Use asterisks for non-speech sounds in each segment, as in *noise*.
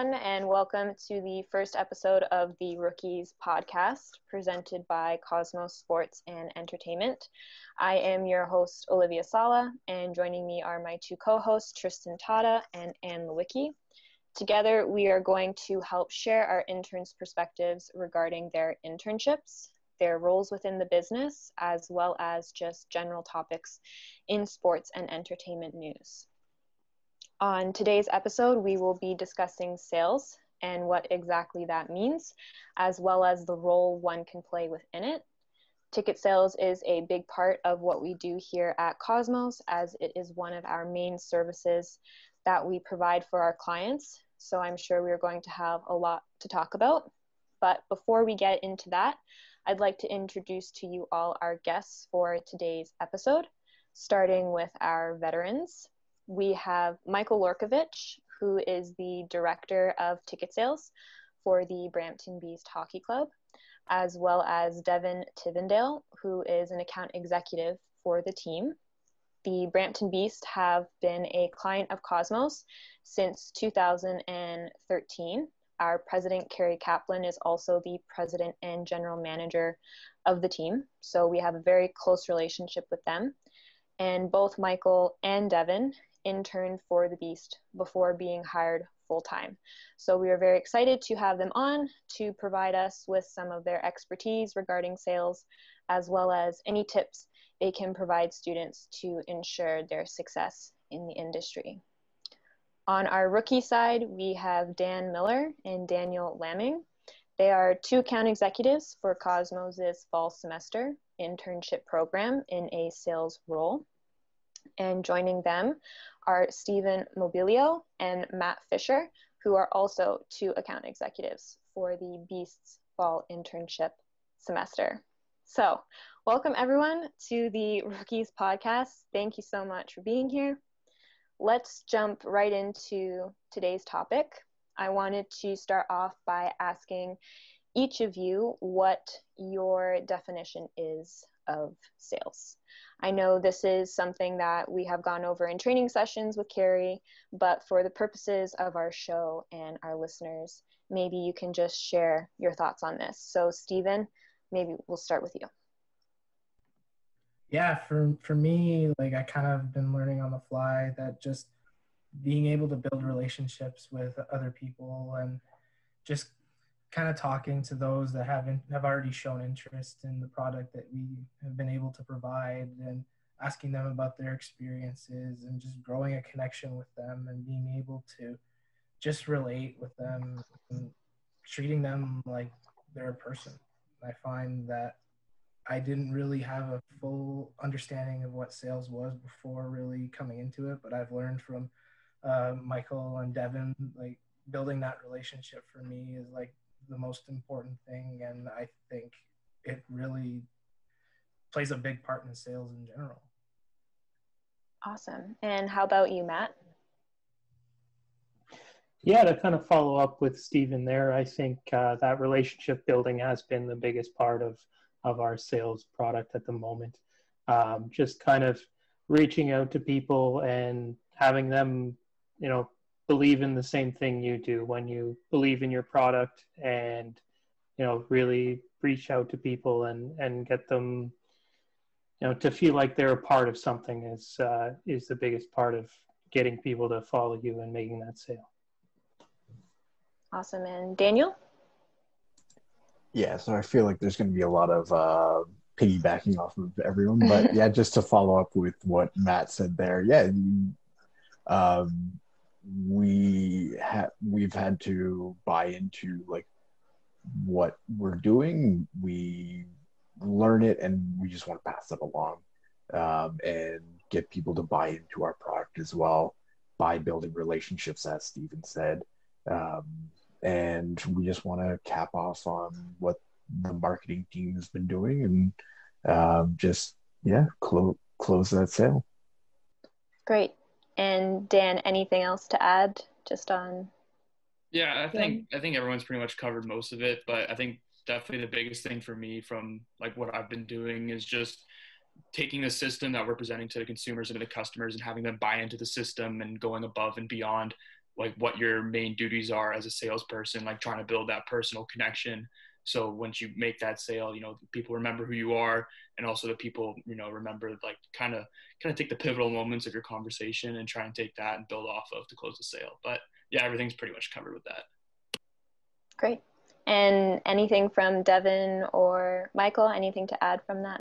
everyone, and welcome to the first episode of the Rookies podcast presented by Cosmos Sports and Entertainment. I am your host, Olivia Sala, and joining me are my two co hosts, Tristan Tata and Anne Lewicki. Together, we are going to help share our interns' perspectives regarding their internships, their roles within the business, as well as just general topics in sports and entertainment news. On today's episode, we will be discussing sales and what exactly that means, as well as the role one can play within it. Ticket sales is a big part of what we do here at Cosmos, as it is one of our main services that we provide for our clients. So I'm sure we're going to have a lot to talk about. But before we get into that, I'd like to introduce to you all our guests for today's episode, starting with our veterans we have Michael Lorkovich, who is the director of ticket sales for the Brampton Beast Hockey Club, as well as Devon Tivendale, who is an account executive for the team. The Brampton Beast have been a client of Cosmos since 2013. Our president, Cary Kaplan, is also the president and general manager of the team. So we have a very close relationship with them. And both Michael and Devon interned for the Beast before being hired full time. So we are very excited to have them on to provide us with some of their expertise regarding sales, as well as any tips they can provide students to ensure their success in the industry. On our rookie side, we have Dan Miller and Daniel Laming. They are two account executives for Cosmos' fall semester internship program in a sales role. And joining them are Steven Mobilio and Matt Fischer, who are also two account executives for the Beasts Fall Internship semester. So, welcome everyone to the Rookies podcast. Thank you so much for being here. Let's jump right into today's topic. I wanted to start off by asking each of you what your definition is of sales. I know this is something that we have gone over in training sessions with Cary, but for the purposes of our show and our listeners, maybe you can just share your thoughts on this. So, Steven, maybe we'll start with you. Yeah, for for me, like I kind of been learning on the fly that just being able to build relationships with other people and just kind of talking to those that haven't have already shown interest in the product that we have been able to provide and asking them about their experiences and just growing a connection with them and being able to just relate with them and treating them like they're a person. I find that I didn't really have a full understanding of what sales was before really coming into it, but I've learned from uh, Michael and Devon, like building that relationship for me is like the most important thing, and I think it really plays a big part in sales in general. Awesome. And how about you, Matt? Yeah, to kind of follow up with Steven there, I think uh, that relationship building has been the biggest part of of our sales product at the moment. Um, just kind of reaching out to people and having them, you know, believe in the same thing you do when you believe in your product and you know really reach out to people and and get them you know to feel like they're a part of something is uh, is the biggest part of getting people to follow you and making that sale. Awesome. And daniel? Yeah so i feel like there's going to be a lot of uh piggybacking off of everyone but *laughs* yeah just to follow up with what matt said there yeah um we have we've had to buy into like what we're doing. We learn it and we just want to pass it along um, and get people to buy into our product as well by building relationships as Steven said. Um, and we just want to cap off on what the marketing team has been doing and um, just yeah close close that sale. Great and Dan, anything else to add just on? Yeah, I think I think everyone's pretty much covered most of it, but I think definitely the biggest thing for me from like what I've been doing is just taking the system that we're presenting to the consumers and to the customers and having them buy into the system and going above and beyond like what your main duties are as a salesperson, like trying to build that personal connection. So once you make that sale, you know, people remember who you are and also the people, you know, remember like kind of kind of take the pivotal moments of your conversation and try and take that and build off of to close the sale. But yeah, everything's pretty much covered with that. Great. And anything from Devon or Michael, anything to add from that?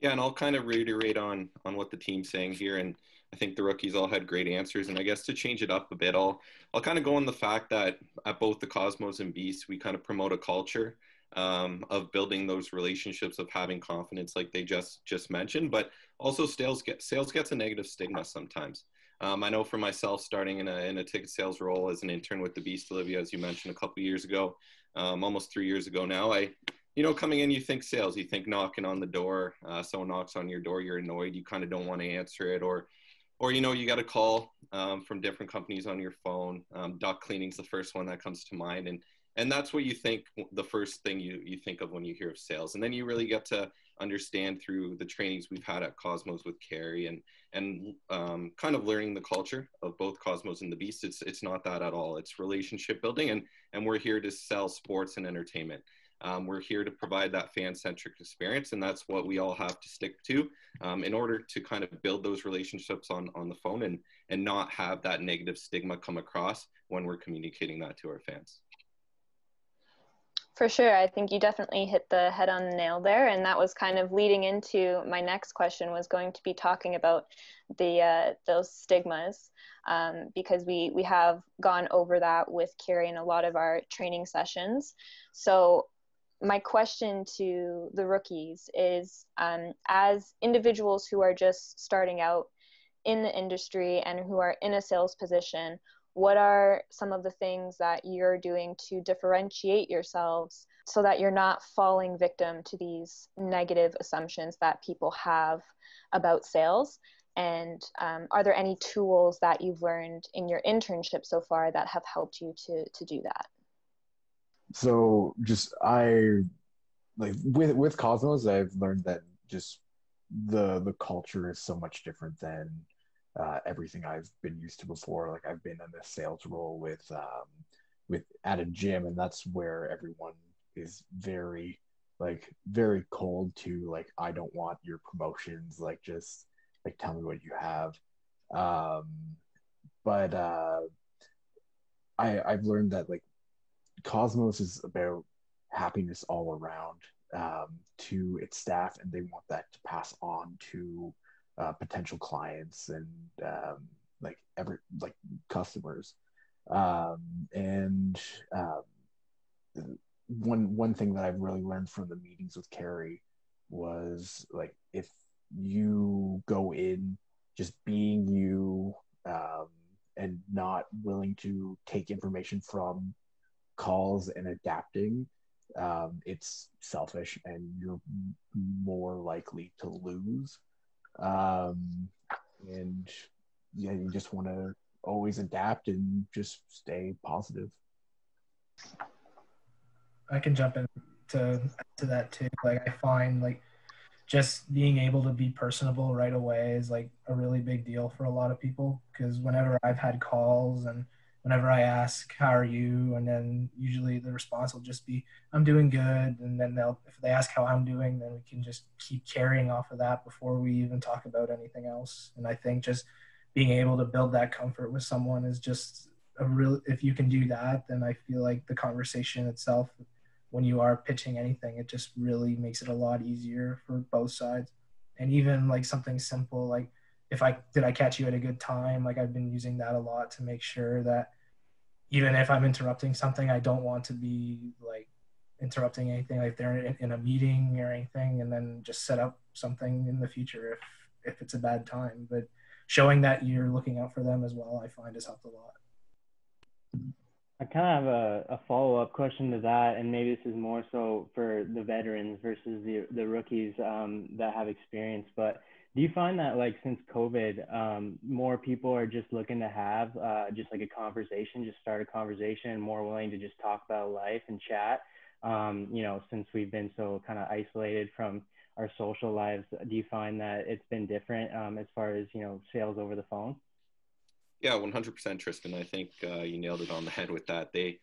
Yeah, and I'll kind of reiterate on on what the team's saying here. And I think the rookies all had great answers. And I guess to change it up a bit, I'll I'll kind of go on the fact that at both the Cosmos and Beast, we kind of promote a culture um, of building those relationships, of having confidence, like they just just mentioned. But also, sales get sales gets a negative stigma sometimes. Um, I know for myself, starting in a in a ticket sales role as an intern with the Beast, Olivia, as you mentioned a couple years ago, um, almost three years ago now, I you know, coming in, you think sales, you think knocking on the door, uh, someone knocks on your door, you're annoyed, you kind of don't want to answer it, or or you know you got a call um, from different companies on your phone. Um, duct cleaning's the first one that comes to mind and and that's what you think the first thing you, you think of when you hear of sales. And then you really get to understand through the trainings we've had at cosmos with cary and and um, kind of learning the culture of both cosmos and the beast. It's it's not that at all. It's relationship building and and we're here to sell sports and entertainment um, we're here to provide that fan-centric experience, and that's what we all have to stick to um, in order to kind of build those relationships on on the phone and and not have that negative stigma come across when we're communicating that to our fans. For sure, I think you definitely hit the head on the nail there, and that was kind of leading into my next question was going to be talking about the uh, those stigmas um, because we we have gone over that with Cary in a lot of our training sessions. So my question to the rookies is um, as individuals who are just starting out in the industry and who are in a sales position what are some of the things that you're doing to differentiate yourselves so that you're not falling victim to these negative assumptions that people have about sales? And um, are there any tools that you've learned in your internship so far that have helped you to, to do that so just I like with with Cosmos, I've learned that just the the culture is so much different than uh, everything I've been used to before. Like I've been in a sales role with um, with at a gym, and that's where everyone is very like very cold to like I don't want your promotions. Like just like tell me what you have. Um, but uh, I I've learned that like Cosmos is about happiness all around um, to its staff, and they want that to pass on to uh, potential clients and um, like every like customers. Um, and um, one one thing that I've really learned from the meetings with Cary was like if you go in just being you um, and not willing to take information from calls and adapting, um, it's selfish and you're more likely to lose. Um, and yeah, you just want to always adapt and just stay positive. I can jump into to that too. Like I find like just being able to be personable right away is like a really big deal for a lot of people because whenever I've had calls and whenever I ask, "How are you?" and then usually the response will just be, "I'm doing good," and then they'll if they ask how I'm doing, then we can just keep carrying off of that before we even talk about anything else. And I think just being able to build that comfort with someone is just a real. If you can do that, then I feel like the conversation itself, when you are pitching anything, it just really makes it a lot easier for both sides. And even like something simple like if I did I catch you at a good time? Like I've been using that a lot to make sure that even if I'm interrupting something, I don't want to be like interrupting anything like they're in, in, a meeting or anything and then just set up something in the future if if it's a bad time. But showing that you're looking out for them as well i find has helped a lot. I kind of have a, a follow-up question to that and maybe this is more so for the veterans versus the, the rookies um, that have experience but do you find that like since covid um, more people are just looking to have uh, just like a conversation just start a conversation more willing to just talk about life and chat um, you know since we've been so kind of isolated from our social lives do you find that it's been different um, as far as you know sales over the phone Yeah, 100% Tristan. I think uh, you nailed it on the head with that. They,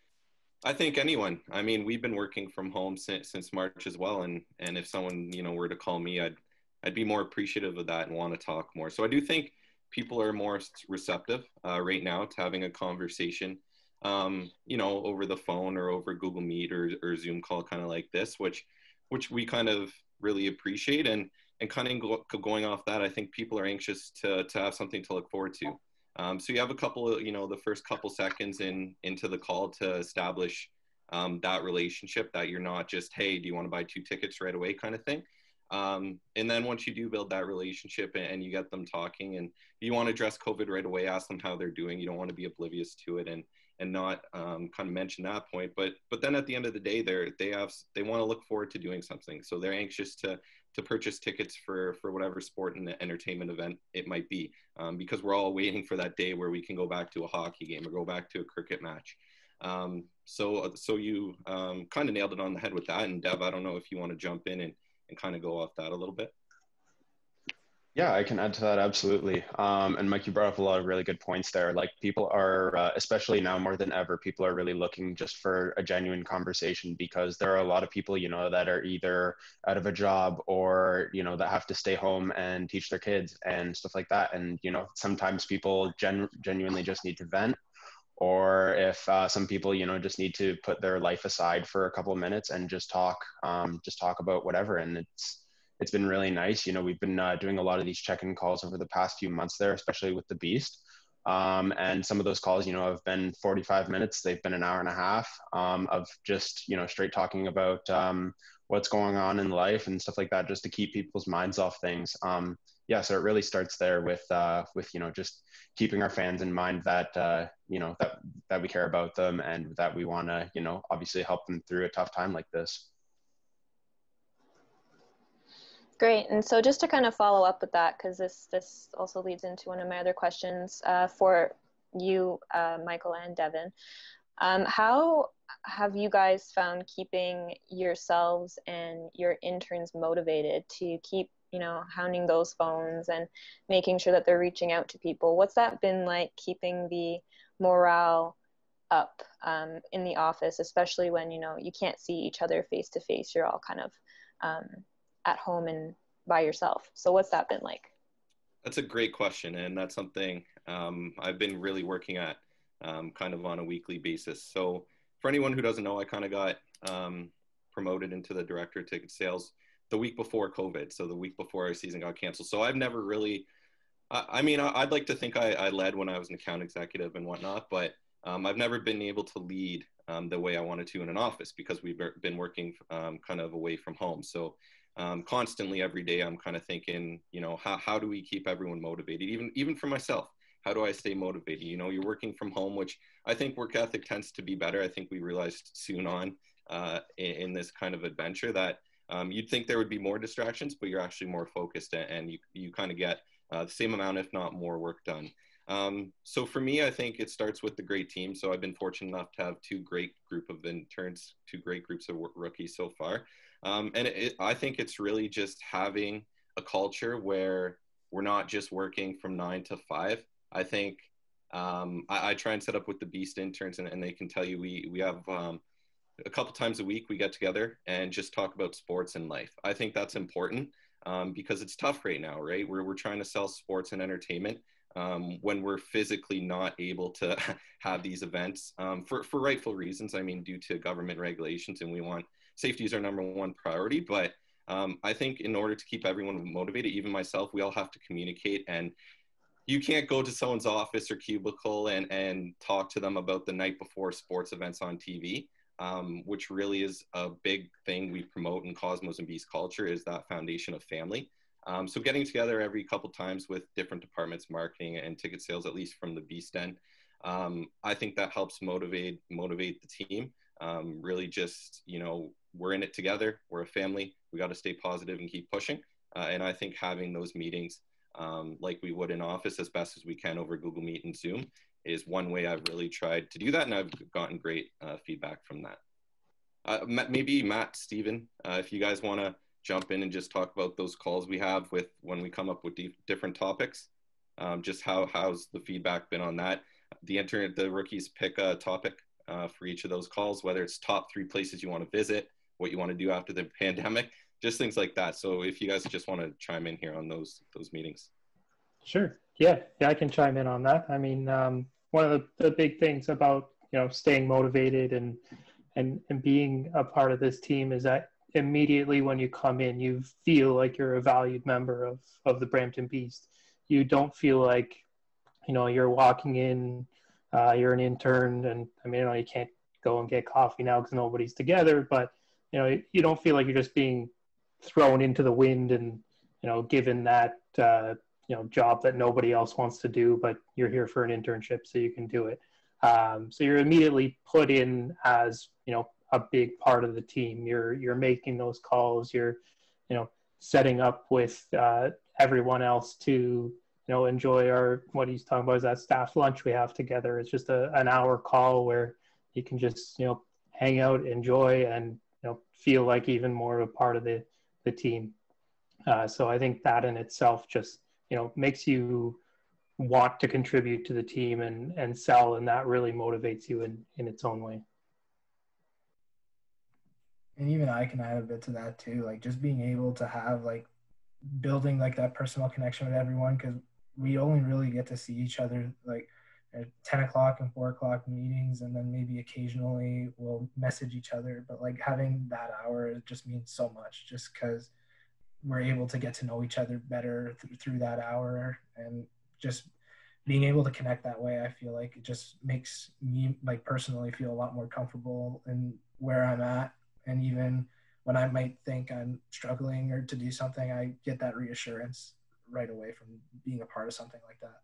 I think anyone. I mean, we've been working from home since, since March as well, and and if someone you know were to call me, I'd I'd be more appreciative of that and want to talk more. So I do think people are more receptive uh, right now to having a conversation, um, you know, over the phone or over Google Meet or, or Zoom call, kind of like this, which which we kind of really appreciate. And and kind of go, going off that, I think people are anxious to to have something to look forward to. Um, so you have a couple of, you know, the first couple seconds in into the call to establish um, that relationship that you're not just, hey, do you want to buy two tickets right away kind of thing. Um, and then once you do build that relationship and, you get them talking and you want to address COVID right away, ask them how they're doing. You don't want to be oblivious to it and and not um, kind of mention that point. But but then at the end of the day, they're they have they want to look forward to doing something. So they're anxious to to purchase tickets for for whatever sport and entertainment event it might be, um, because we're all waiting for that day where we can go back to a hockey game or go back to a cricket match. Um, so so you um, kind of nailed it on the head with that. And Dev, I don't know if you want to jump in and and kind of go off that a little bit. Yeah, I can add to that absolutely. Um, and Mike, you brought up a lot of really good points there. Like people are, uh, especially now more than ever, people are really looking just for a genuine conversation because there are a lot of people, you know, that are either out of a job or you know that have to stay home and teach their kids and stuff like that. And you know, sometimes people gen- genuinely just need to vent or if uh, some people you know just need to put their life aside for a couple of minutes and just talk um, just talk about whatever and it's it's been really nice. You know, we've been uh, doing a lot of these check-in calls over the past few months there, especially with the Beast. Um, and some of those calls, you know, have been 45 minutes. They've been an hour and a half um, of just, you know, straight talking about um, what's going on in life and stuff like that, just to keep people's minds off things. Yeah, so it really starts there with, uh, with you know, just keeping our fans in mind that, uh, you know, that that we care about them and that we want to, you know, obviously help them through a tough time like this. Great. And so just to kind of follow up with that, because this this also leads into one of my other questions uh, for you, uh, Michael and Devon. Um, how have you guys found keeping yourselves and your interns motivated to keep, you know, hounding those phones and making sure that they're reaching out to people? What's that been like keeping the morale up um, in the office, especially when, you know, you can't see each other face to face? You're all kind of um, at home and by yourself. So what's that been like? That's a great question, and that's something um, I've been really working at, um, kind of on a weekly basis. So for anyone who doesn't know, I kind of got um, promoted into the director of ticket sales the week before COVID. So the week before our season got canceled. So I've never really, I, I mean, I, would like to think I, I, led when I was an account executive and whatnot, but um, I've never been able to lead um, the way I wanted to in an office because we've been working um, kind of away from home. So um, constantly every day i'm kind of thinking you know how, how do we keep everyone motivated even even for myself how do i stay motivated you know you're working from home which i think work ethic tends to be better i think we realized soon on uh, in, in, this kind of adventure that um, you'd think there would be more distractions but you're actually more focused and you, you kind of get uh, the same amount if not more work done um, so for me, I think it starts with the great team. So I've been fortunate enough to have two great group of interns, two great groups of rookies so far. Um, and it, I think it's really just having a culture where we're not just working from nine to five. I think um, I, I, try and set up with the Beast interns, and, and they can tell you we we have um, a couple times a week we get together and just talk about sports and life. I think that's important um, because it's tough right now, right? We're we're trying to sell sports and entertainment. Um, when we're physically not able to *laughs* have these events um, for, for rightful reasons. I mean, due to government regulations, and we want safety is our number one priority. But um, I think in order to keep everyone motivated, even myself, we all have to communicate. And you can't go to someone's office or cubicle and, and talk to them about the night before sports events on TV, um, which really is a big thing we promote in Cosmos and Beast culture is that foundation of family. Um, so getting together every couple times with different departments, marketing and ticket sales, at least from the Beast end, um, I think that helps motivate motivate the team. Um, really, just you know, we're in it together. We're a family. We got to stay positive and keep pushing. Uh, and I think having those meetings, um, like we would in office, as best as we can over Google Meet and Zoom, is one way I've really tried to do that, and I've gotten great uh, feedback from that. Uh, maybe Matt, Steven, uh, if you guys want to jump in and just talk about those calls we have with when we come up with different topics. Um, just how how's the feedback been on that? The internet, the rookies pick a topic uh, for each of those calls, whether it's top three places you want to visit, what you want to do after the *laughs* pandemic, just things like that. So if you guys just want to chime in here on those those meetings. Sure. Yeah. Yeah, I can chime in on that. I mean, um, one of the, the big things about you know staying motivated and and and being a part of this team is that immediately when you come in, you feel like you're a valued member of of the Brampton Beast. You don't feel like you know you're walking in, uh, you're an intern, and I mean, you know, you can't go and get coffee now because nobody's together, but you know, you don't feel like you're just being thrown into the wind and you know given that uh, you know job that nobody else wants to do, but you're here for an internship, so you can do it. Um, so you're immediately put in as you know a big part of the team. You're you're making those calls. You're you know setting up with uh, everyone else to you know enjoy our what he's talking about is that staff lunch we have together. It's just a, an hour call where you can just you know hang out, enjoy, and you know feel like even more of a part of the the team. Uh, so I think that in itself just you know makes you want to contribute to the team and and sell and that really motivates you in in its own way. And even i can add a bit to that too like just being able to have like building like that personal connection with everyone because we only really get to see each other like at 10 o'clock and 4 o'clock meetings and then maybe occasionally we'll message each other but like having that hour just means so much just because we're able to get to know each other better th- through that hour. And just being able to connect that way i feel like it just makes me like personally feel a lot more comfortable in where i'm at. And even when i might think i'm struggling or to do something i get that reassurance right away from being a part of something like that.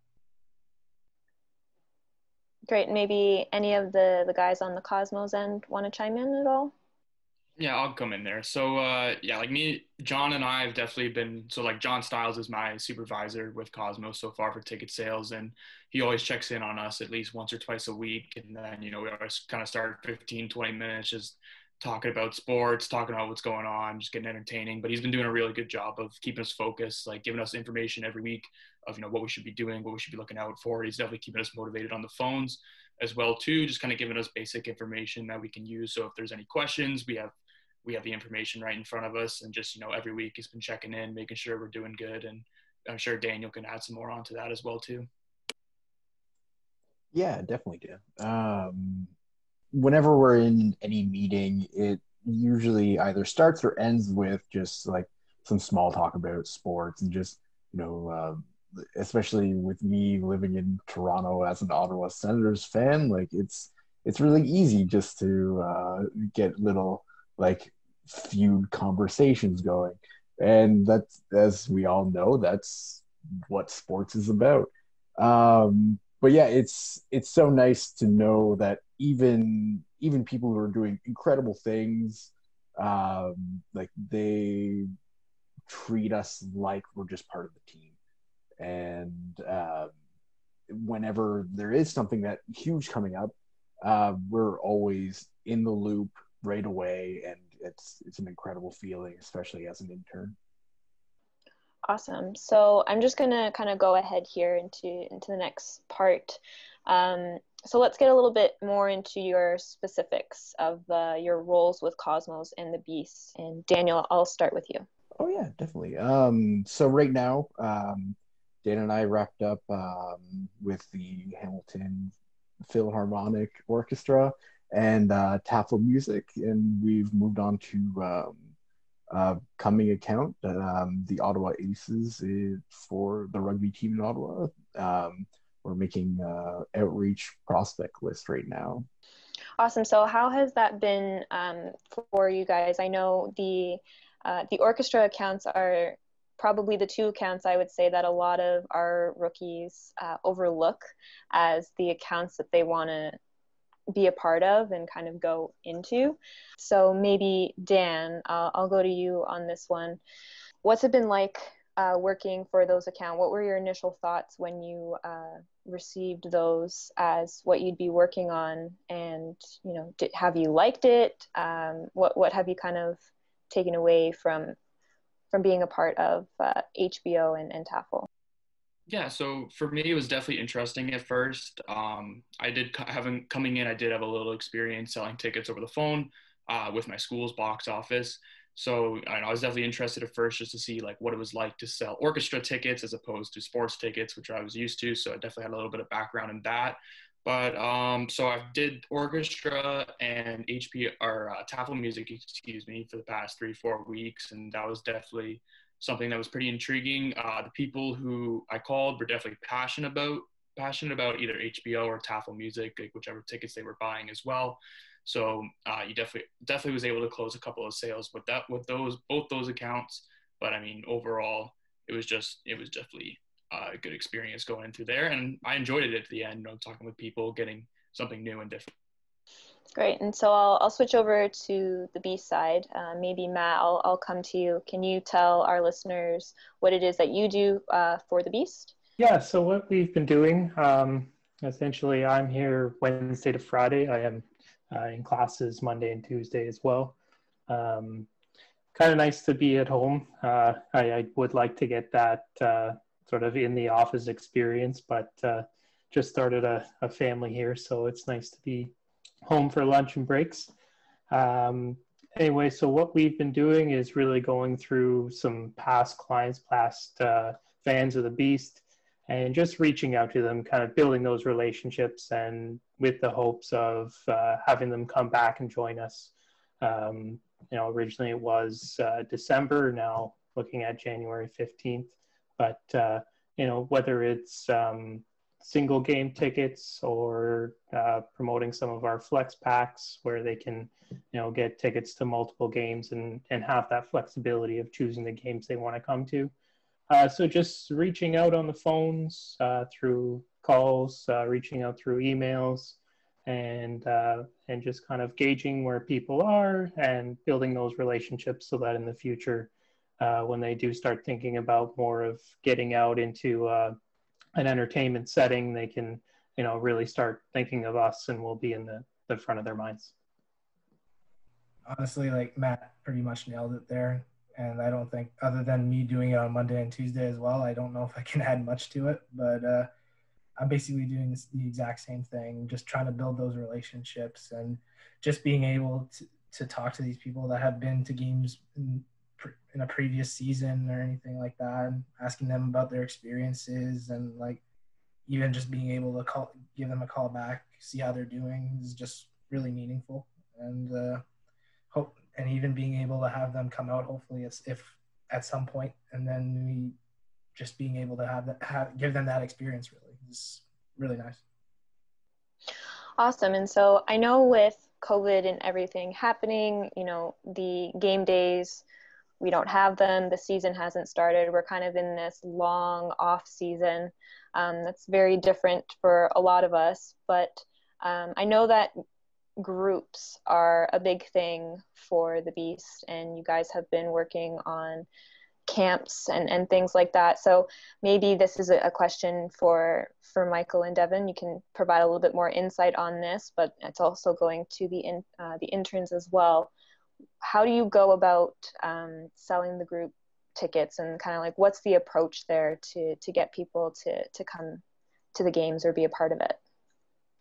Great. Maybe any of the the guys on the cosmos end want to chime in at all yeah, I'll come in there. So uh, yeah, like me, John and I have definitely been so like John Styles is my supervisor with Cosmos so far for ticket sales, and he always checks in on us at least once or twice a week, and then you know we always kind of start 15, 20 minutes just talking about sports, talking about what's going on, just getting entertaining. But he's been doing a really good job of keeping us focused, like giving us information every week of you know what we should be doing, what we should be looking out for. He's definitely keeping us motivated on the phones as well too, just kind of giving us basic information that we can use. So if there's any questions, we have we have the information right in front of us and just you know every week he's been checking in making sure we're doing good. And i'm sure daniel can add some more onto that as well too. Yeah definitely do. Um, whenever we're in any meeting it usually either starts or ends with just like some small talk about sports and just you know uh, especially with me living in toronto as an ottawa senators fan like it's it's really easy just to uh, get little like feud conversations going. And that's as we all know that's what sports is about. Um but yeah it's it's so nice to know that even even people who are doing incredible things um like they treat us like we're just part of the team. And uh, whenever there is something that huge coming up uh, we're always in the loop right away and it's it's an incredible feeling especially as an intern. Awesome. So i'm just going to kind of go ahead here into into the next part. Um, so let's get a little bit more into your specifics of uh, your roles with cosmos and the beast. And daniel i'll start with you. Oh yeah definitely. Um, so right now um, dan and i wrapped up um, with the hamilton philharmonic orchestra and uh, Music, and we've moved on to um, uh, coming account, um, the Ottawa Aces for the rugby team in Ottawa. Um, we're making uh, outreach prospect list right now. Awesome. So, how has that been um, for you guys? I know the uh, the orchestra accounts are probably the two accounts I would say that a lot of our rookies uh, overlook as the accounts that they want to be a part of and kind of go into. So maybe Dan, uh, I'll go to you on this one. What's it been like uh, working for those accounts? What were your initial thoughts when you uh, received those as what you'd be working on? And you know, did, have you liked it? Um, what what have you kind of taken away from from being a part of HPO uh, and, and TAFL? Yeah, so for me, it was definitely interesting at first. Um, I did having coming in, I did have a little experience selling tickets over the phone uh, with my school's box office. So I was definitely interested at first just to see like what it was like to sell orchestra tickets as opposed to sports tickets, which I was used to. So I definitely had a little bit of background in that. But um, so I did orchestra and HP or uh, music, excuse me, for the past three four weeks, and that was definitely something that was pretty intriguing. Uh, the people who I called were definitely passionate about passionate about either HPO or Tafelmusik, like whichever tickets they were buying as well. So uh, you definitely definitely was able to close a couple of sales with that with those both those accounts. But I mean, overall, it was just it was definitely a good experience going through there, and I enjoyed it at the end. You know, talking with people, getting something new and different. Great, and so I'll, I'll switch over to the B side. Uh, maybe Matt, I'll, I'll come to you. Can you tell our listeners what it is that you do uh, for the Beast? Yeah, so what we've been doing, um, essentially, I'm here Wednesday to Friday. I am uh, in classes Monday and Tuesday as well. Um, kind of nice to be at home. Uh, I, I, would like to get that uh, sort of in the office experience, but uh, just started a, a, family here, so it's nice to be home for lunch and breaks. Um, anyway, so what we've been doing is really going through some past clients, past uh, fans of the Beast, and just reaching out to them, kind of building those relationships, and with the hopes of uh, having them come back and join us. Um, you know, originally it was uh, December, now looking at January 15th. But, uh, you know, whether it's um, single game tickets or uh, promoting some of our flex packs where they can, you know, get tickets to multiple games and, and have that flexibility of choosing the games they want to come to. Uh, so just reaching out on the phones uh, through calls, uh, reaching out through emails, and uh, and just kind of gauging where people are and building those relationships so that in the future, uh, when they do start thinking about more of getting out into an entertainment setting, they can you know really start thinking of us and we'll be in the, the front of their minds. Honestly, like Matt pretty much nailed it there and I don't think other than me doing it on Monday and Tuesday as well, I don't know if I can *laughs* add much to it. But uh, I'm basically doing this, the exact same thing, just trying to build those relationships and just being able to, to talk to these people that have been to games in, a previous season or anything like that, and asking them about their experiences and like even just being able to call, give them a call back, see how they're doing is just really meaningful. And uh, hope and even being able to have them come out hopefully if, if at some point and then we just being able to have that have give them that experience really is really nice awesome and so i know with covid and everything happening you know the game days we don't have them the season hasn't started we're kind of in this long off season. Um, that's very different for a lot of us but um, i know that groups are a big thing for the beast and you guys have been working on camps and, and things like that. So maybe this is a, question for for michael and devon. You can provide a little bit more insight on this but it's also going to the in, uh, the interns as well how do you go about um, selling the group tickets and kind of like what's the approach there to to get people to to come to the games or be a part of it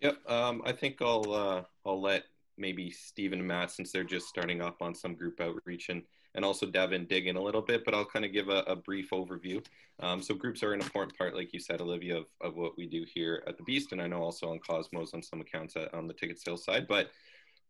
Yep. Um, I think I'll uh, I'll let maybe Steven and Matt, since they're just starting up on some group outreach, and and also Devon dig in a little bit, but I'll kind of give a, a brief overview. Um, so groups are an important part, like you said, Olivia, of, of what we do here at the Beast, and I know also on Cosmos on some accounts at, on the ticket sales side. But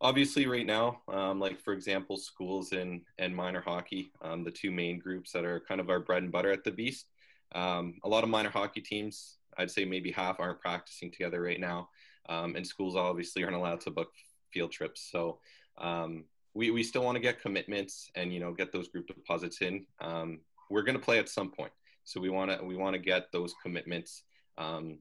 obviously, right now, um, like for example, schools and and minor hockey, um, the two main groups that are kind of our bread and butter at the Beast. Um, a lot of minor hockey teams, I'd say maybe half, aren't practicing together right now. Um, and schools obviously aren't allowed to book field trips. So um, we, we still want to get commitments and, you know, get those group deposits in. Um, we're going to play at some point. So we want to, we want to get those commitments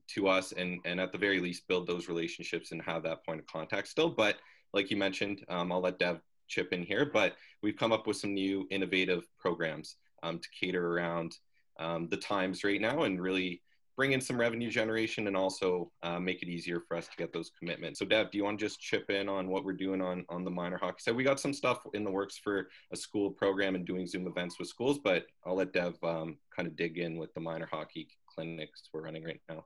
to us and, and at the very least build those relationships and have that point of contact still. But like you mentioned, um, I'll let Dev chip in here, but we've come up with some new innovative programs um, to cater around the times right now and really bring in some revenue generation and also uh, make it easier for us to get those commitments. So Dev, do you want to just chip in on what we're doing on, on the minor hockey side? We got some stuff in the works for a school program and doing Zoom events with schools, but I'll let Dev um, kind of dig in with the minor hockey clinics we're running right now.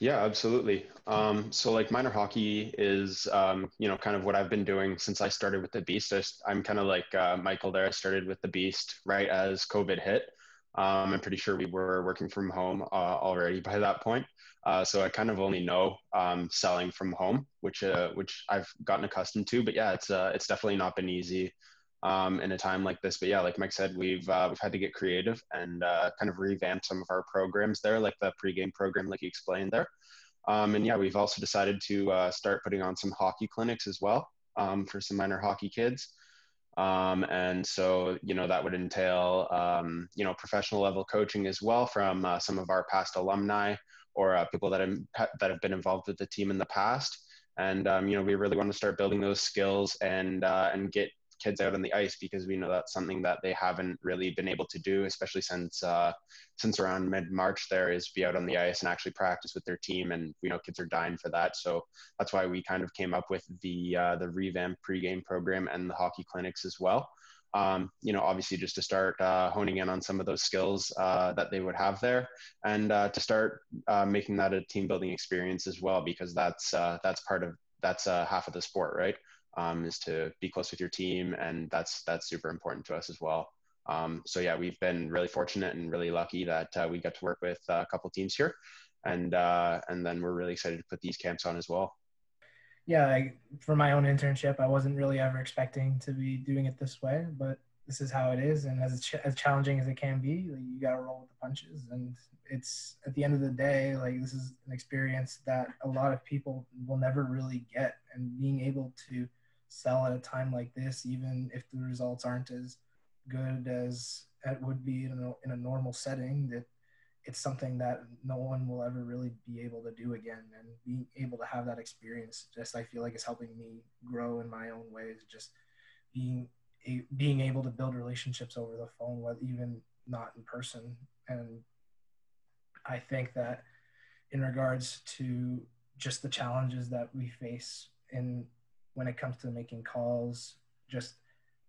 Yeah, absolutely. Um, so like minor hockey is, um, you know, kind of what I've been doing since I started with the Beast. I'm kind of like uh, Michael there. I started with the Beast right as COVID hit. Um, I'm pretty sure we were working from home uh, already by that point. Uh, so I kind of only know um, selling from home, which uh, which I've gotten accustomed to. But yeah, it's uh, it's definitely not been easy um, in a time like this. But yeah, like Mike said, we've uh, we've had to get creative and uh, kind of revamp some of our programs there, like the pregame program, like you explained there. Um, and yeah, we've also decided to uh, start putting on some hockey clinics as well um, for some minor hockey kids. Um, and so, you know, that would entail, um, you know, professional level coaching as well from uh, some of our past alumni or uh, people that, have, that have been involved with the team in the past. And, um, you know, we really want to start building those skills and, uh, and get kids out on the ice because we know that's something that they haven't really been able to do, especially since uh, since around mid March. There is be out on the ice and actually practice with their team, and we know kids are dying for that. So that's why we kind of came up with the uh, the revamp pregame program and the hockey clinics as well. Um, you know, obviously just to start uh, honing in on some of those skills uh, that they would have there, and uh, to start uh, making that a team building experience as well, because that's uh, that's part of that's uh, half of the sport, right? Um, is to be close with your team, and that's that's super important to us as well. Um, so yeah, we've been really fortunate and really lucky that uh, we got to work with a couple teams here, and uh, and then we're really excited to put these camps on as well. Yeah, I, for my own internship, I wasn't really ever expecting to be doing it this way, but this is how it is, and as ch- as challenging as it can be, like, you got to roll with the punches. And it's at the end of the day, like this is an experience that a lot of people will never really get, and being able to sell at a time like this, even if the results aren't as good as it would be in a, in a normal setting, that it's something that no one will ever really be able to do again. And being able to have that experience, just I feel like is helping me grow in my own ways. Just being being able to build relationships over the phone, whether even not in person. And I think that in regards to just the challenges that we face in when it comes to making calls, just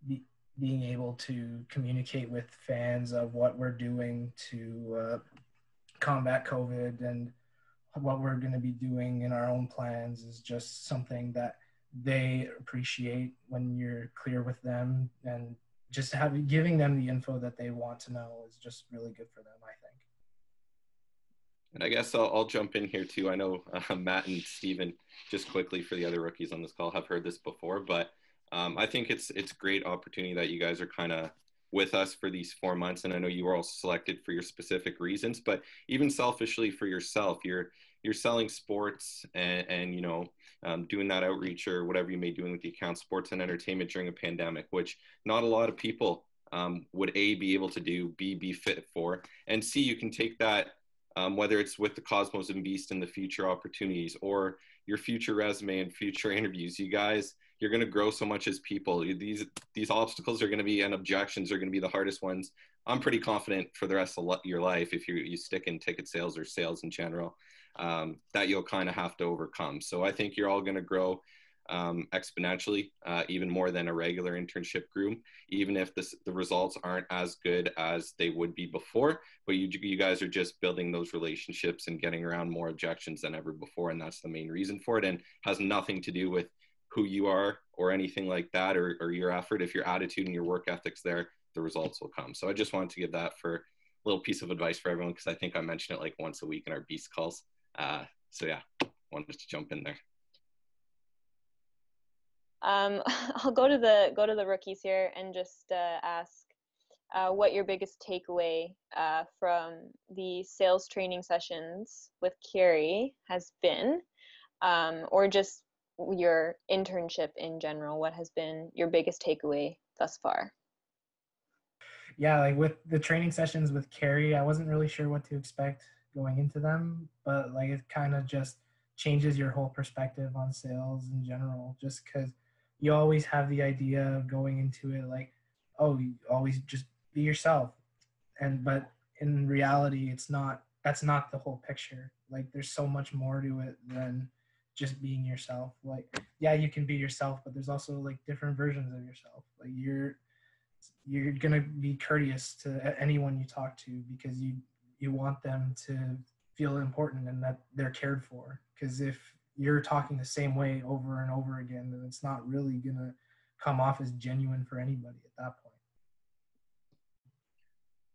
be, being able to communicate with fans of what we're doing to uh, combat COVID and what we're going to be doing in our own plans is just something that they appreciate when you're clear with them. And just having giving them the info that they want to know is just really good for them i think and I guess I'll, I'll jump in here too. I know uh, *laughs* Matt and Steven, just quickly for the other rookies on this call, have heard this before, but um, I think it's it's great opportunity that you guys are kind of with us for these four months. And I know you were all selected for your specific reasons, but even selfishly for yourself, you're you're selling sports and, and you know um, doing that outreach or whatever you may be doing with the account, sports and entertainment during a pandemic, which not a lot of people um, would a be able to do, b be fit for, and c you can take that um, whether it's with the Cosmos and Beast and the future opportunities or your future resume and future *laughs* interviews. You guys, you're going to grow so much as people. These these obstacles are going to be and objections are going to be the hardest ones. I'm pretty confident for the rest of your life if you you stick in ticket sales or sales in general um, that you'll kind of have to overcome. So I think you're all going to grow um, exponentially, uh, even more than a regular internship group, even if this, the results aren't as good as they would be before. But you, you guys are just building those relationships and getting around more objections than ever before. And that's the main reason for it and has nothing to do with who you are or anything like that or, or your effort. If your attitude and your work ethics there, the results will come. So I just wanted to give that for a little piece of advice for everyone because I think I mention it like once a week in our beast calls. Uh, so yeah, wanted to jump in there. Um, *laughs* I'll go to the go to the rookies here and just uh, ask uh, what your biggest takeaway uh, from the sales training sessions with Cary has been, um, or just your internship in general. What has been your biggest takeaway thus far? Yeah, like with the training sessions with Cary, I wasn't really sure what to expect going into them, but like it kind of just changes your whole perspective on sales in general, just because you always have the idea of going into it like, oh, you always just be yourself. And but in reality, it's not. That's not the whole picture. Like there's so much more to it than just being yourself. Like yeah, you can be yourself, but there's also like different versions of yourself. Like you're you're gonna be courteous to anyone you talk to because you you want them to feel important and that they're cared for. Because if you're talking the same way over and over again, then it's not really gonna come off as genuine for anybody at that point.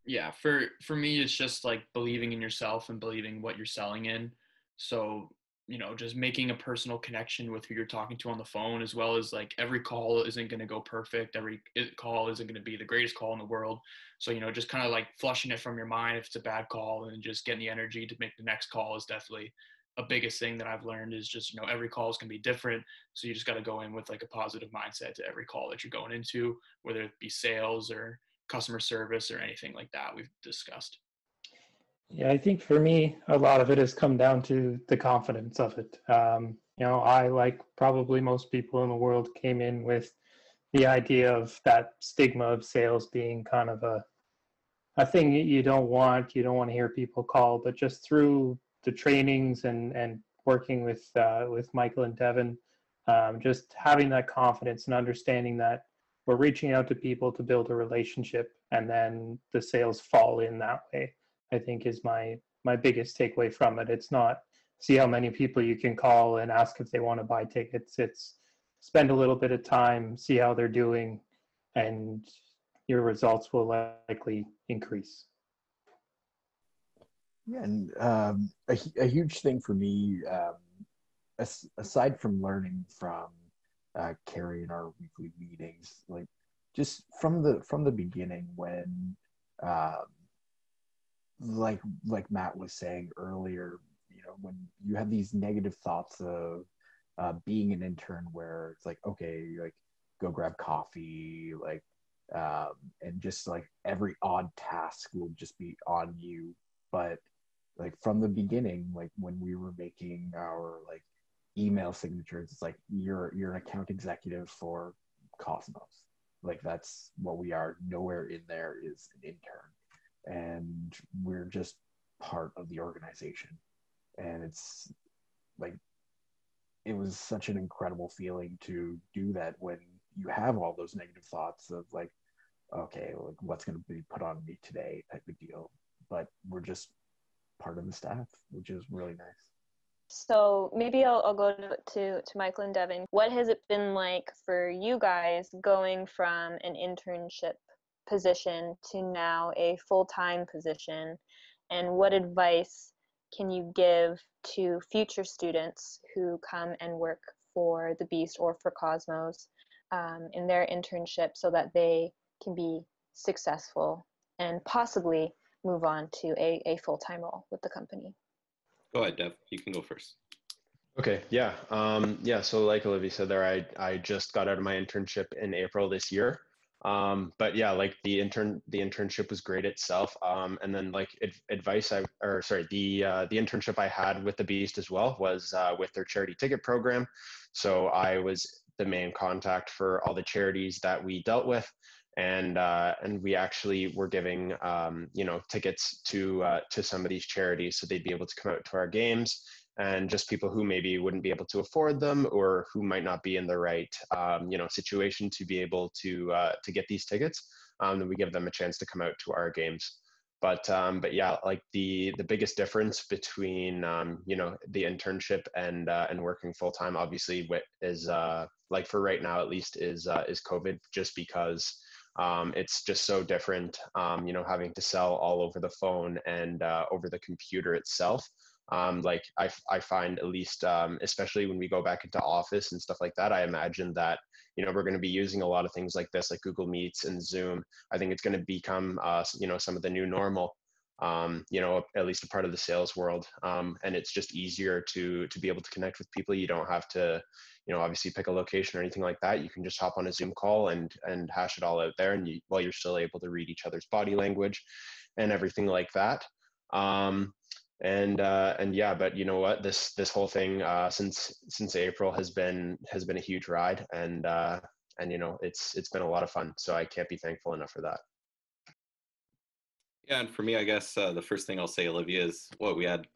Yeah, for for me, it's just like believing in yourself and believing what you're selling in. So you know just making a personal connection with who you're talking to on the phone as well as like every call isn't going to go perfect every call isn't going to be the greatest call in the world so you know just kind of like flushing it from your mind if it's a bad call and just getting the energy to make the next call is definitely a biggest thing that i've learned is just you know every call is going to be different so you just got to go in with like a positive mindset to every call that you're going into whether it be sales or customer service or anything like that we've discussed yeah, I think for me, a lot of it has come down to the confidence of it. Um, you know, I, like probably most people in the world, came in with the idea of that stigma of sales being kind of a a thing you don't want. You don't want to hear people call, but just through the trainings and and working with uh, with Michael and Devon, um, just having that confidence and understanding that we're reaching out to people to build a relationship, and then the sales fall in that way. I think is my my biggest takeaway from it. It's not see how many people you can call and ask if they want to buy tickets. It's spend a little bit of time, see how they're doing, and your results will likely increase. Yeah, and um, a, a huge thing for me, um, as, aside from learning from uh, Cary in our weekly meetings, like just from the from the beginning when um, like like Matt was saying earlier, you know, when you have these negative thoughts of uh, being an intern, where it's like, okay, like go grab coffee, like, um, and just like every odd task will just be on you. But like from the beginning, like when we were making our like email signatures, it's like you're you're an account executive for Cosmos. Like that's what we are. Nowhere in there is an intern and we're just part of the organization and it's like it was such an incredible feeling to do that when you have all those negative thoughts of like okay like what's going to be put on me today type of deal but we're just part of the staff which is really nice so maybe I'll, I'll go to, to, Michael and Devon. What has it been like for you guys going from an internship position to now a full-time position and what advice can you give to future students who come and work for the beast or for cosmos um, in their internship so that they can be successful and possibly move on to a, a full-time role with the company go ahead dev you can go first Okay, yeah. Um, yeah, so like Olivia said there, I, I just got out of my internship in April this year. Um, but yeah, like the intern, the internship was great itself. Um, and then like ad- advice I, or sorry, the, uh, the internship I had with the Beast as well was uh, with their charity ticket program. So I was the main contact for all the charities that we dealt with. And, uh, and we actually were giving, um, you know, tickets to, uh, to some of these charities so they'd be able to come out to our games and just people who maybe wouldn't be able to afford them or who might not be in the right um, you know situation to be able to uh, to get these tickets um, then we give them a chance to come out to our games. But um, but yeah like the the biggest difference between um, you know the internship and uh, and working full time obviously is uh, like for right now at least is uh, is covid just because um, it's just so different um, you know having to sell all over the phone and uh, over the computer itself. Um, like I, I find at least um, especially when we go back into office and stuff like that i imagine that you know we're going to be using a lot of things like this like google meets and zoom. I think it's going to become uh, you know some of the new normal um, you know at least a part of the sales world um, and it's just easier to to be able to connect with people you don't have to you know obviously pick a location or anything like that you can just hop on a zoom call and and hash it all out there and you, while you're still able to read each other's body language and everything like that um, and uh, and yeah, but you know what? This this whole thing uh, since since April has been has been a huge ride, and uh, and you know it's it's been a lot of fun. So I can't be thankful enough for that. Yeah, and for me, I guess uh, the first thing I'll say, Olivia, is what we had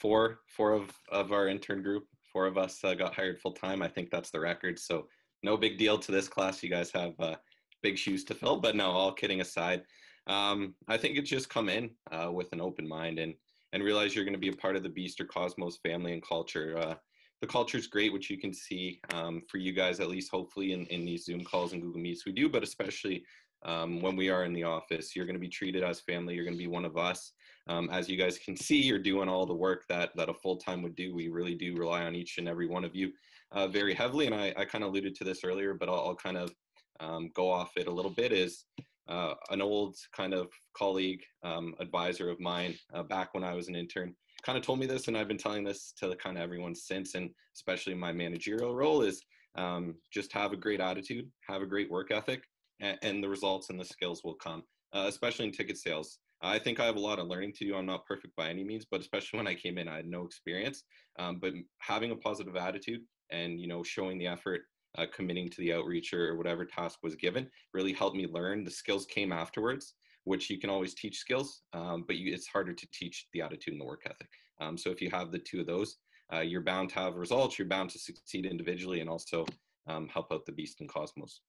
four four of of our intern group, four of us uh, got hired full time. I think that's the record. So no big deal to this class. You guys have uh, big shoes to fill. But no, all kidding aside, Um, I think it's just come in uh, with an open mind and and realize you're going to be a part of the Beast or Cosmos family and culture. Uh, the culture is great, which you can see um, for you guys, at least hopefully in, in these Zoom calls and Google Meets we do, but especially um, when we are in the office. You're going to be treated as family. You're going to be one of us. Um, as you guys can *laughs* see, you're doing all the work that, that a full-time would do. We really do rely on each and every one of you uh, very heavily. And I, I kind of alluded to this earlier, but I'll, I'll kind of um, go off it a little bit is uh, an old kind of colleague, um, advisor of mine uh, back when I was an intern kind of told me this, and I've been telling this to kind of everyone since, and especially my managerial role is um, just have a great attitude, have a great work ethic, and, and the results and the skills will come, uh, especially in ticket sales. I think I have a lot of learning to do. I'm not perfect by any means, but especially when I came in, I had no experience. Um, but having a positive attitude and you know showing the effort, uh, committing to the outreach or whatever task was given, really helped me learn. The skills came afterwards, which you can always teach skills, um, but you, it's harder to teach the attitude and the work ethic. Um, so if you have the two of those, uh, you're bound to have results. You're bound to succeed individually and also um, help out the beast and cosmos.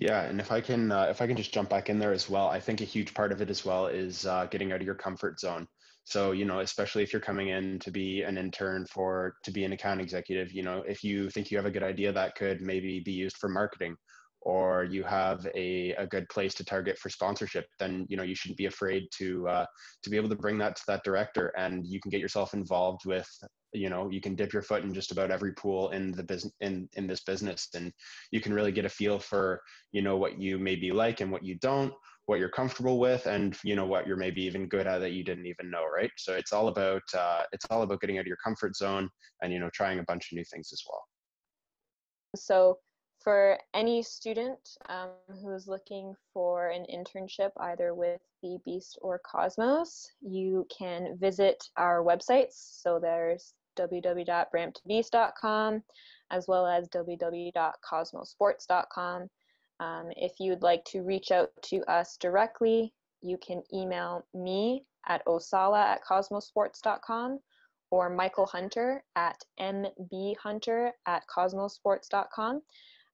Yeah, and if I can, uh, if I can just jump back in there as well, I think a huge part of it as well is uh, getting out of your comfort zone. So you know, especially if you're coming in to be an intern for to be an account executive, you know, if you think you have a good idea that could maybe be used for marketing, or you have a, a good place to target for sponsorship, then you know you shouldn't be afraid to uh, to be able to bring that to that director, and you can get yourself involved with you know you can dip your foot in just about every pool in the business in in this business and you can really get a feel for you know what you maybe like and what you don't what you're comfortable with and you know what you're maybe even good at that you didn't even know right? So it's all about uh, it's all about getting out of your comfort zone and you know trying a bunch of new things as well. So for any student um, who's looking for an internship either with the Beast or Cosmos, you can visit our websites. So there's www.bramptonbeast.com as well as www.cosmosports.com. Um, if you'd like to reach out to us directly, you can email me at osala at cosmosports.com or Michael Hunter at mbhunter at cosmosports.com.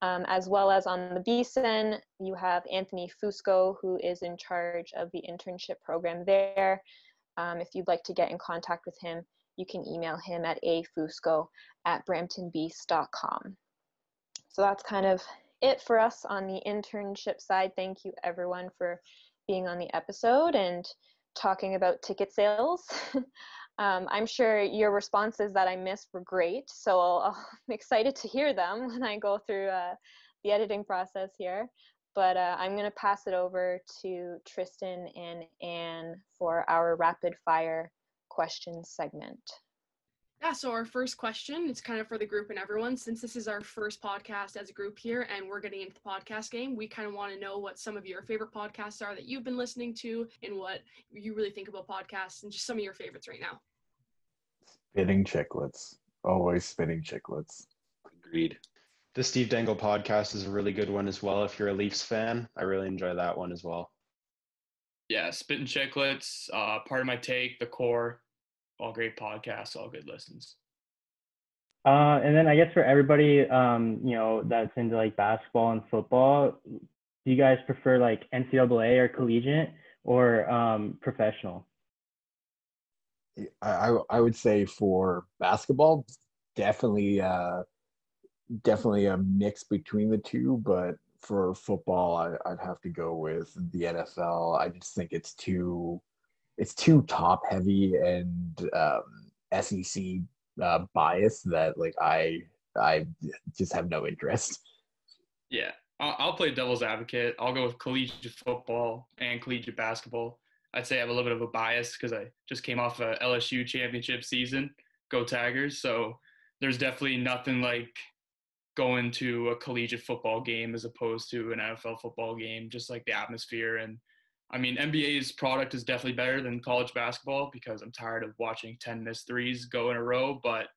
Um, as well as on the BSEN, you have Anthony Fusco, who is in charge of the internship program there. Um, if you'd like to get in contact with him, you can email him at afusco at bramptonbeast.com. So that's kind of it for us on the internship side. Thank you everyone for being on the episode and talking about ticket sales. *laughs* um, I'm sure your responses that I missed were great, so *laughs* i am excited to hear them when I go through uh, the editing process here. But uh, I'm going to pass it over to Tristan and Anne for our rapid fire questions segment. Yeah, so our first question, it's kind of for the group and everyone. Since this is our first podcast as a group here and we're getting into the podcast game, we kind of want to know what some of your favorite podcasts are that you've been listening to and what you really think about podcasts and just some of your favorites right now. Spitting Chiclets. Always spitting Chiclets. Agreed. The Steve Dangle podcast is a really good one as well. If you're a Leafs fan, I really enjoy that one as well. Yeah, Spitting Chiclets, uh, Pardon My Take, the core, all great podcasts, all good listens. Uh, and then I guess for everybody, um, you know, that's into like basketball and football, do you guys prefer like NCAA or collegiate or um, professional? I, I would say for basketball, definitely, uh, definitely a mix between the two. But for football, I, I'd have to go with the NFL. I just think it's too it's too top heavy and um, SEC uh, bias that like I I just have no interest. Yeah, I'll play devil's advocate. I'll go with collegiate football and collegiate basketball. I'd say I have a little bit of a bias because I just came off a LSU championship season. Go Tigers! So there's definitely nothing like going to a collegiate football game as opposed to an NFL football game. Just like the atmosphere and I mean, NBA's product is definitely better than college basketball because I'm tired of watching 10 missed threes go in a row. But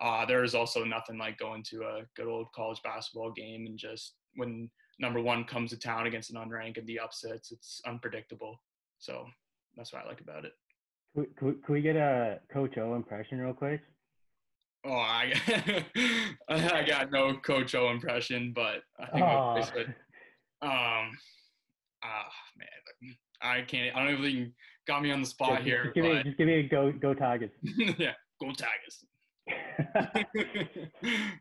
uh, there is also nothing like going to a good old college basketball game and just when number one comes to town against an unranked and the upsets, it's unpredictable. So that's what I like about it. Could, could, could we get a Coach O impression real quick? Oh, I, *laughs* I got no Coach O impression, but I think um, Ah, man, I can't. I don't even got me on the spot just, here. Just give, me, just give me a go, go Tigers. *laughs* yeah, go Tigers. *laughs* *laughs*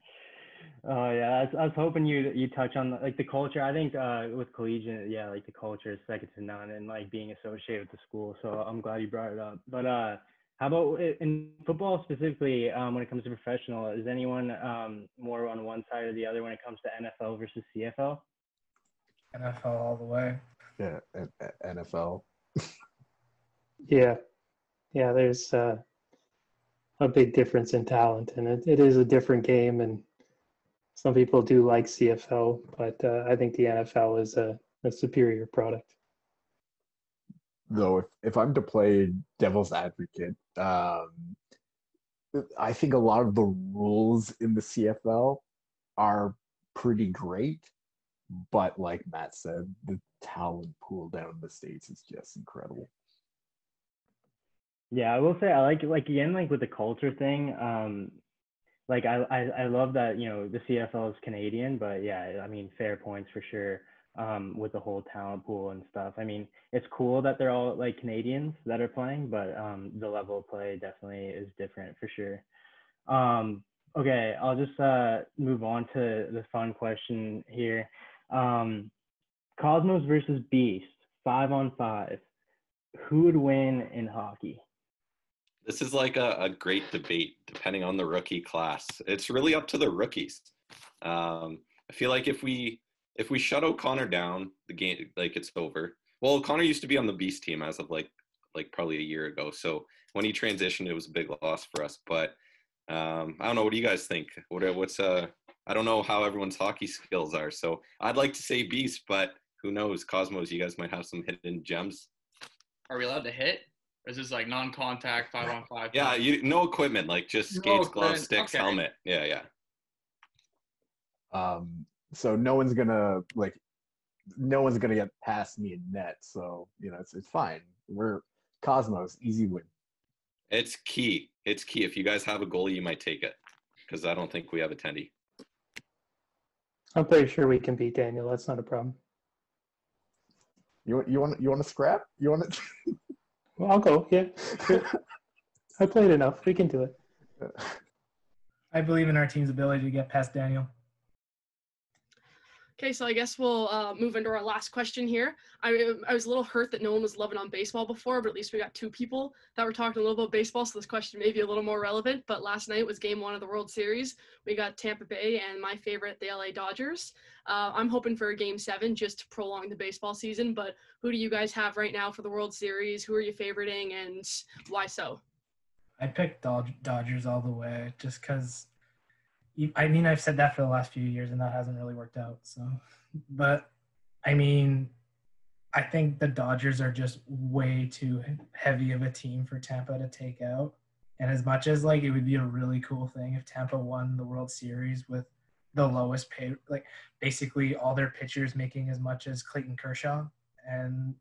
Oh yeah, I was, I was hoping you you touch on like the culture. I think uh, with collegiate, yeah, like the culture is second to none, and like being associated with the school. So I'm glad you brought it up. But uh, how about in football specifically, um, when it comes to professional, is anyone um, more on one side or the other when it comes to NFL versus CFL? NFL all the way. Yeah, NFL. yeah, yeah. There's uh, a big difference in talent, and it, it is a different game. And some people do like CFL, but uh, I think the NFL is a, a superior product. Though, if, if I'm to play devil's advocate, um, I think a lot of the rules in the CFL are pretty great, but like Matt said, the talent pool down in the states is just incredible. Yeah, I will say I like like again like with the culture thing. Um, like I, I I love that you know the CFL is Canadian, but yeah, I mean fair points for sure. Um, with the whole talent pool and stuff. I mean, it's cool that they're all like Canadians that are playing, but um, the level of play definitely is different for sure. Um, okay, I'll just uh, move on to the fun question here. Um, Cosmos versus Beast, five on five. Who would win in hockey? This is like a, a great debate, depending on the rookie class. It's really up to the rookies. Um, I feel like if we if we shut O'Connor down, the game like it's over. Well, O'Connor used to be on the Beast team as of like like probably a year ago. So when he transitioned, it was a big loss for us. But um, I don't know. What do you guys think? What what's uh? I don't know how everyone's hockey skills are. So I'd like to say Beast, but who knows? Cosmos, you guys might have some hidden gems. Are we allowed to hit? Or is this like non-contact five on five? Yeah, you no equipment, like just skates, gloves, sticks, okay. helmet. Yeah, yeah. Um, so no one's gonna like, no one's gonna get past me in net. So you know, it's it's fine. We're Cosmos, easy win. It's key. It's key. If you guys have a goalie, you might take it, because I don't think we have a tendy. I'm pretty sure we can beat Daniel. That's not a problem. You you want you want to scrap? You want to? *laughs* Well, I'll go. Yeah, sure. I played enough. We can do it. I believe in our team's ability to get past Daniel. Okay, so I guess we'll uh, move into our last question here. I, I was a little hurt that no one was loving on baseball before, but at least we got two people that were talking a little about baseball, so this question may be a little more relevant. But last night was game one of the World Series. We got Tampa Bay and my favorite, the LA Dodgers. Uh, I'm hoping for a game seven just to prolong the baseball season, but who do you guys have right now for the World Series? Who are you favoriting and why so? I picked Dodgers all the way just because I mean, I've said that for the last few years, and that hasn't really worked out. So, but I mean, I think the Dodgers are just way too heavy of a team for Tampa to take out. And as much as like it would be a really cool thing if Tampa won the World Series with the lowest pay, like basically all their pitchers making as much as Clayton Kershaw, and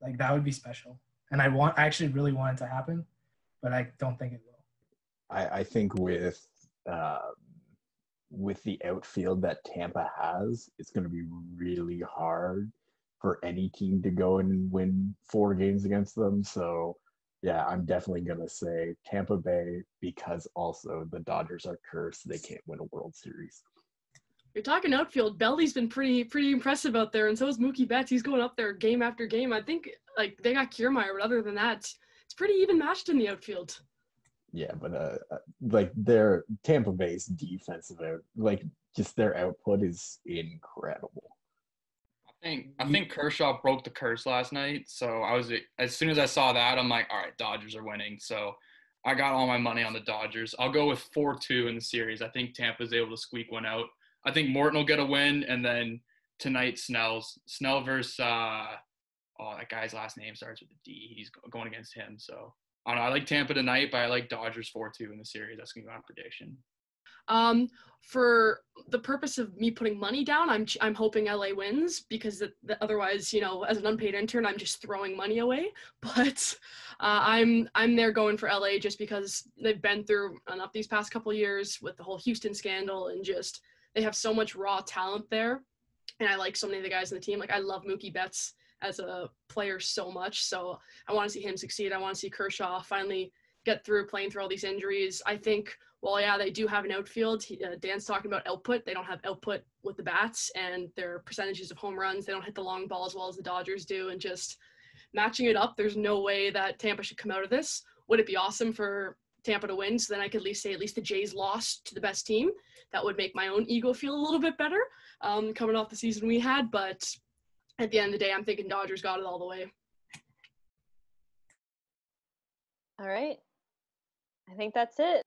like that would be special. And I want, I actually really want it to happen, but I don't think it will. I, I think with uh, with the outfield that Tampa has, it's going to be really hard for any team to go and win four games against them. So, yeah, I'm definitely going to say Tampa Bay because also the Dodgers are cursed. They can't win a World Series. You're talking outfield. Beldy's been pretty pretty impressive out there, and so is Mookie Betts. He's going up there game after game. I think like they got Kiermaier, but other than that, it's pretty even matched in the outfield yeah, but uh, uh, like their Tampa Bay's defensive out, like just their output is incredible. I think I think Kershaw broke the curse last night. So I was as soon as I saw that, I'm like, all right, Dodgers are winning. So I got all my money on the Dodgers. I'll go with four two in the series. I think Tampa's able to squeak one out. I think Morton will get a win, and then tonight Snell's Snell versus uh, oh that guy's last name starts with a D. He's going against him. So I don't know. I like Tampa tonight, but I like Dodgers 4 2 in the series. That's going to be my prediction. Um, for the purpose of me putting money down, I'm I'm hoping LA wins because the, the, otherwise, you know, as an unpaid intern, I'm just throwing money away. *laughs* But uh, I'm I'm there going for LA just because they've been through enough these past couple years with the whole Houston scandal and just they have so much raw talent there, and I like so many of the guys on the team. Like I love Mookie Betts as a player so much. So I want to see him succeed. I want to see Kershaw finally get through playing through all these injuries. I think, well, yeah, they do have an outfield. He, uh, Dan's talking about output. They don't have output with the bats and their percentages of home runs. They don't hit the long ball as well as the Dodgers do. And just matching it up, there's no way that Tampa should come out of this. Would it be awesome for Tampa to win? So then I could at least say at least the Jays lost to the best team. That would make my own ego feel a little bit better um, coming off the season we had. But at the end of the day, I'm thinking Dodgers got it all the way. All right. I think that's it.